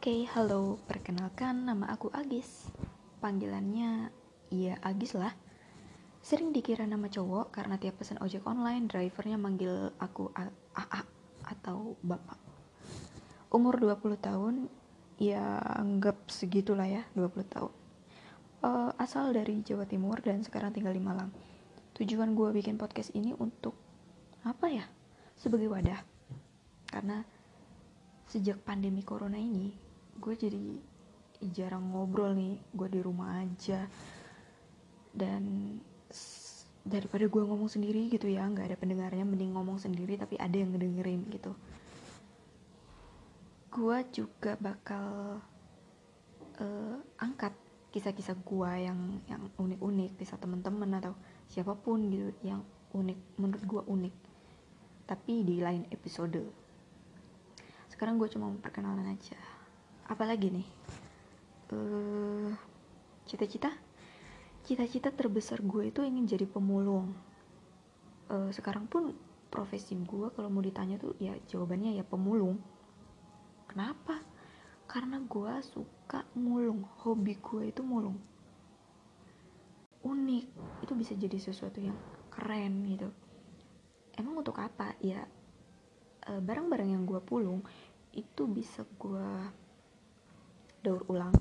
Oke, halo. Perkenalkan, nama aku Agis. Panggilannya, ya Agis lah. Sering dikira nama cowok karena tiap pesan ojek online, drivernya manggil aku A, A, A atau Bapak. Umur 20 tahun, ya anggap segitulah ya, 20 tahun. Uh, asal dari Jawa Timur dan sekarang tinggal di Malang. Tujuan gue bikin podcast ini untuk apa ya? Sebagai wadah. Karena sejak pandemi corona ini gue jadi jarang ngobrol nih gue di rumah aja. Dan daripada gue ngomong sendiri gitu ya nggak ada pendengarnya mending ngomong sendiri tapi ada yang ngedengerin gitu. Gue juga bakal uh, angkat kisah-kisah gue yang yang unik-unik kisah temen-temen atau siapa pun gitu yang unik menurut gue unik. Tapi di lain episode. Sekarang gue cuma perkenalan aja apalagi nih? Uh, cita-cita? Cita-cita terbesar gue itu ingin jadi pemulung. Uh, sekarang pun profesi gue kalau mau ditanya tuh ya jawabannya ya pemulung. Kenapa? Karena gue suka mulung. Hobi gue itu mulung. Unik. Itu bisa jadi sesuatu yang keren gitu. Emang untuk apa? Ya eh, barang-barang yang gue pulung itu bisa gue daur ulang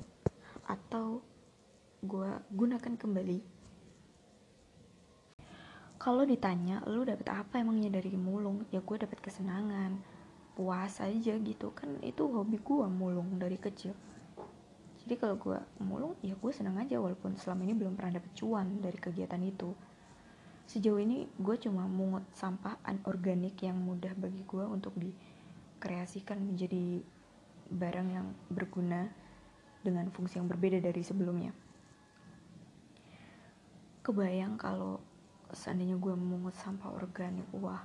atau gue gunakan kembali? Kalau ditanya lu dapet apa emangnya dari mulung? Ya gue dapet kesenangan puas aja gitu. Kan itu hobi gue mulung dari kecil. Jadi kalau gue mulung ya gue senang aja walaupun selama ini belum pernah dapet cuan dari kegiatan itu. Sejauh ini gue cuma mungut sampah anorganik yang mudah bagi gue untuk di kreasikan menjadi barang yang berguna dengan fungsi yang berbeda dari sebelumnya. Kebayang kalau seandainya gue memungut sampah organik, wah,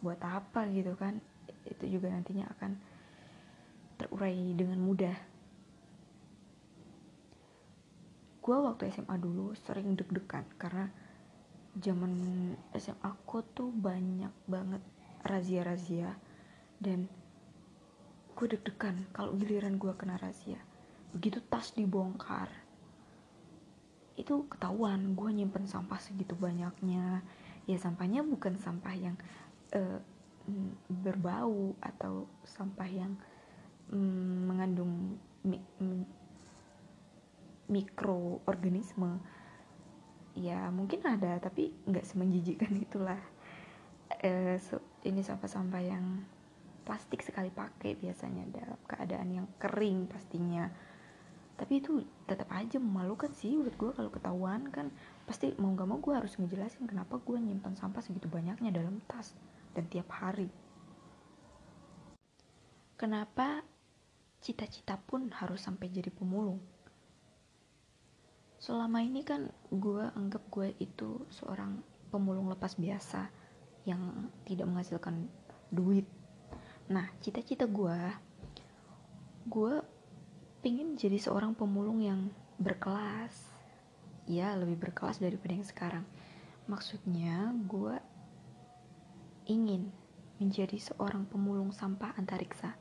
buat apa gitu kan? Itu juga nantinya akan terurai dengan mudah. Gue waktu SMA dulu sering deg-degan karena zaman SMA aku tuh banyak banget razia-razia dan gue deg-degan kalau giliran gue kena rahasia begitu tas dibongkar itu ketahuan gue nyimpen sampah segitu banyaknya. Ya sampahnya bukan sampah yang uh, berbau atau sampah yang um, mengandung mi um, mikroorganisme. Ya mungkin ada tapi nggak semenjijikan itulah. Uh, so, ini sampah-sampah yang plastik sekali pakai biasanya dalam keadaan yang kering pastinya tapi itu tetap aja memalukan sih buat gue kalau ketahuan kan. Pasti mau gak mau gue harus ngejelasin kenapa gue nyimpan sampah segitu banyaknya dalam tas dan tiap hari. Kenapa cita-cita pun harus sampai jadi pemulung? Selama ini kan gue anggap gue itu seorang pemulung lepas biasa yang tidak menghasilkan duit. Nah cita-cita gue gue pengen jadi seorang pemulung yang berkelas ya lebih berkelas daripada yang sekarang maksudnya gue ingin menjadi seorang pemulung sampah antariksa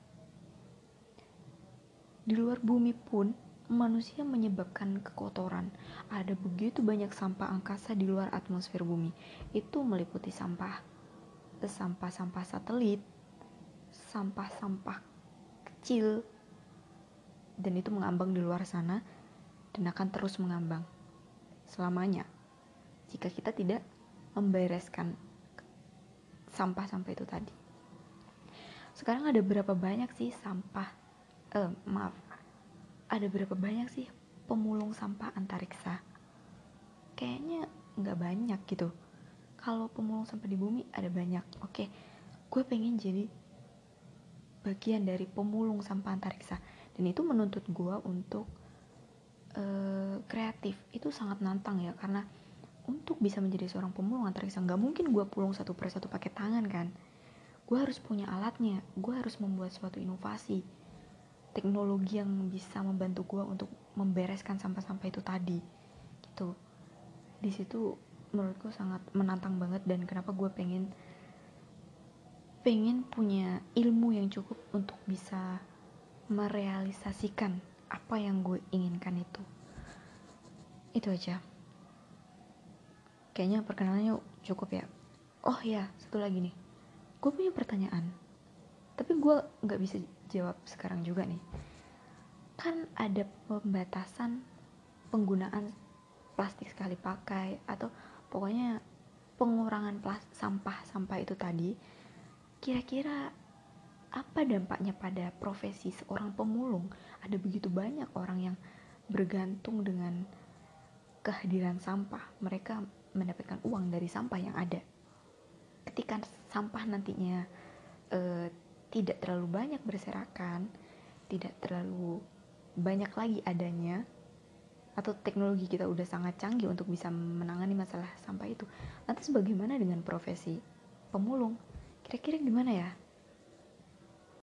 di luar bumi pun manusia menyebabkan kekotoran. Ada begitu banyak sampah angkasa di luar atmosfer bumi. Itu meliputi sampah sampah-sampah satelit, sampah-sampah kecil dan itu mengambang di luar sana dan akan terus mengambang selamanya jika kita tidak membereskan sampah-sampah itu tadi. Sekarang ada berapa banyak sih sampah? Eh, maaf, ada berapa banyak sih pemulung sampah antariksa? Kayaknya nggak banyak gitu. Kalau pemulung sampah di bumi ada banyak. Oke, gue pengen jadi bagian dari pemulung sampah antariksa dan itu menuntut gue untuk uh, kreatif. Itu sangat nantang ya karena untuk bisa menjadi seorang pemulung antariksa nggak mungkin gue pulung satu persatu pakai tangan kan? Gue harus punya alatnya. Gue harus membuat suatu inovasi teknologi yang bisa membantu gue untuk membereskan sampah-sampah itu tadi gitu. Di situ menurutku sangat menantang banget dan kenapa gue pengen pengen punya ilmu yang cukup untuk bisa merealisasikan apa yang gue inginkan itu. Itu aja. Kayaknya perkenalannya cukup ya. Oh ya satu lagi nih. Gue punya pertanyaan. Tapi gue nggak bisa jawab sekarang juga nih. Kan ada pembatasan penggunaan plastik sekali pakai atau pokoknya pengurangan sampah-sampah itu tadi kira-kira apa dampaknya pada profesi seorang pemulung? Ada begitu banyak orang yang bergantung dengan kehadiran sampah. Mereka mendapatkan uang dari sampah yang ada. Ketika sampah nantinya eh, tidak terlalu banyak berserakan, tidak terlalu banyak lagi adanya, atau teknologi kita udah sangat canggih untuk bisa menangani masalah sampah itu. Nanti sebagaimana dengan profesi pemulung? Kira-kira gimana ya?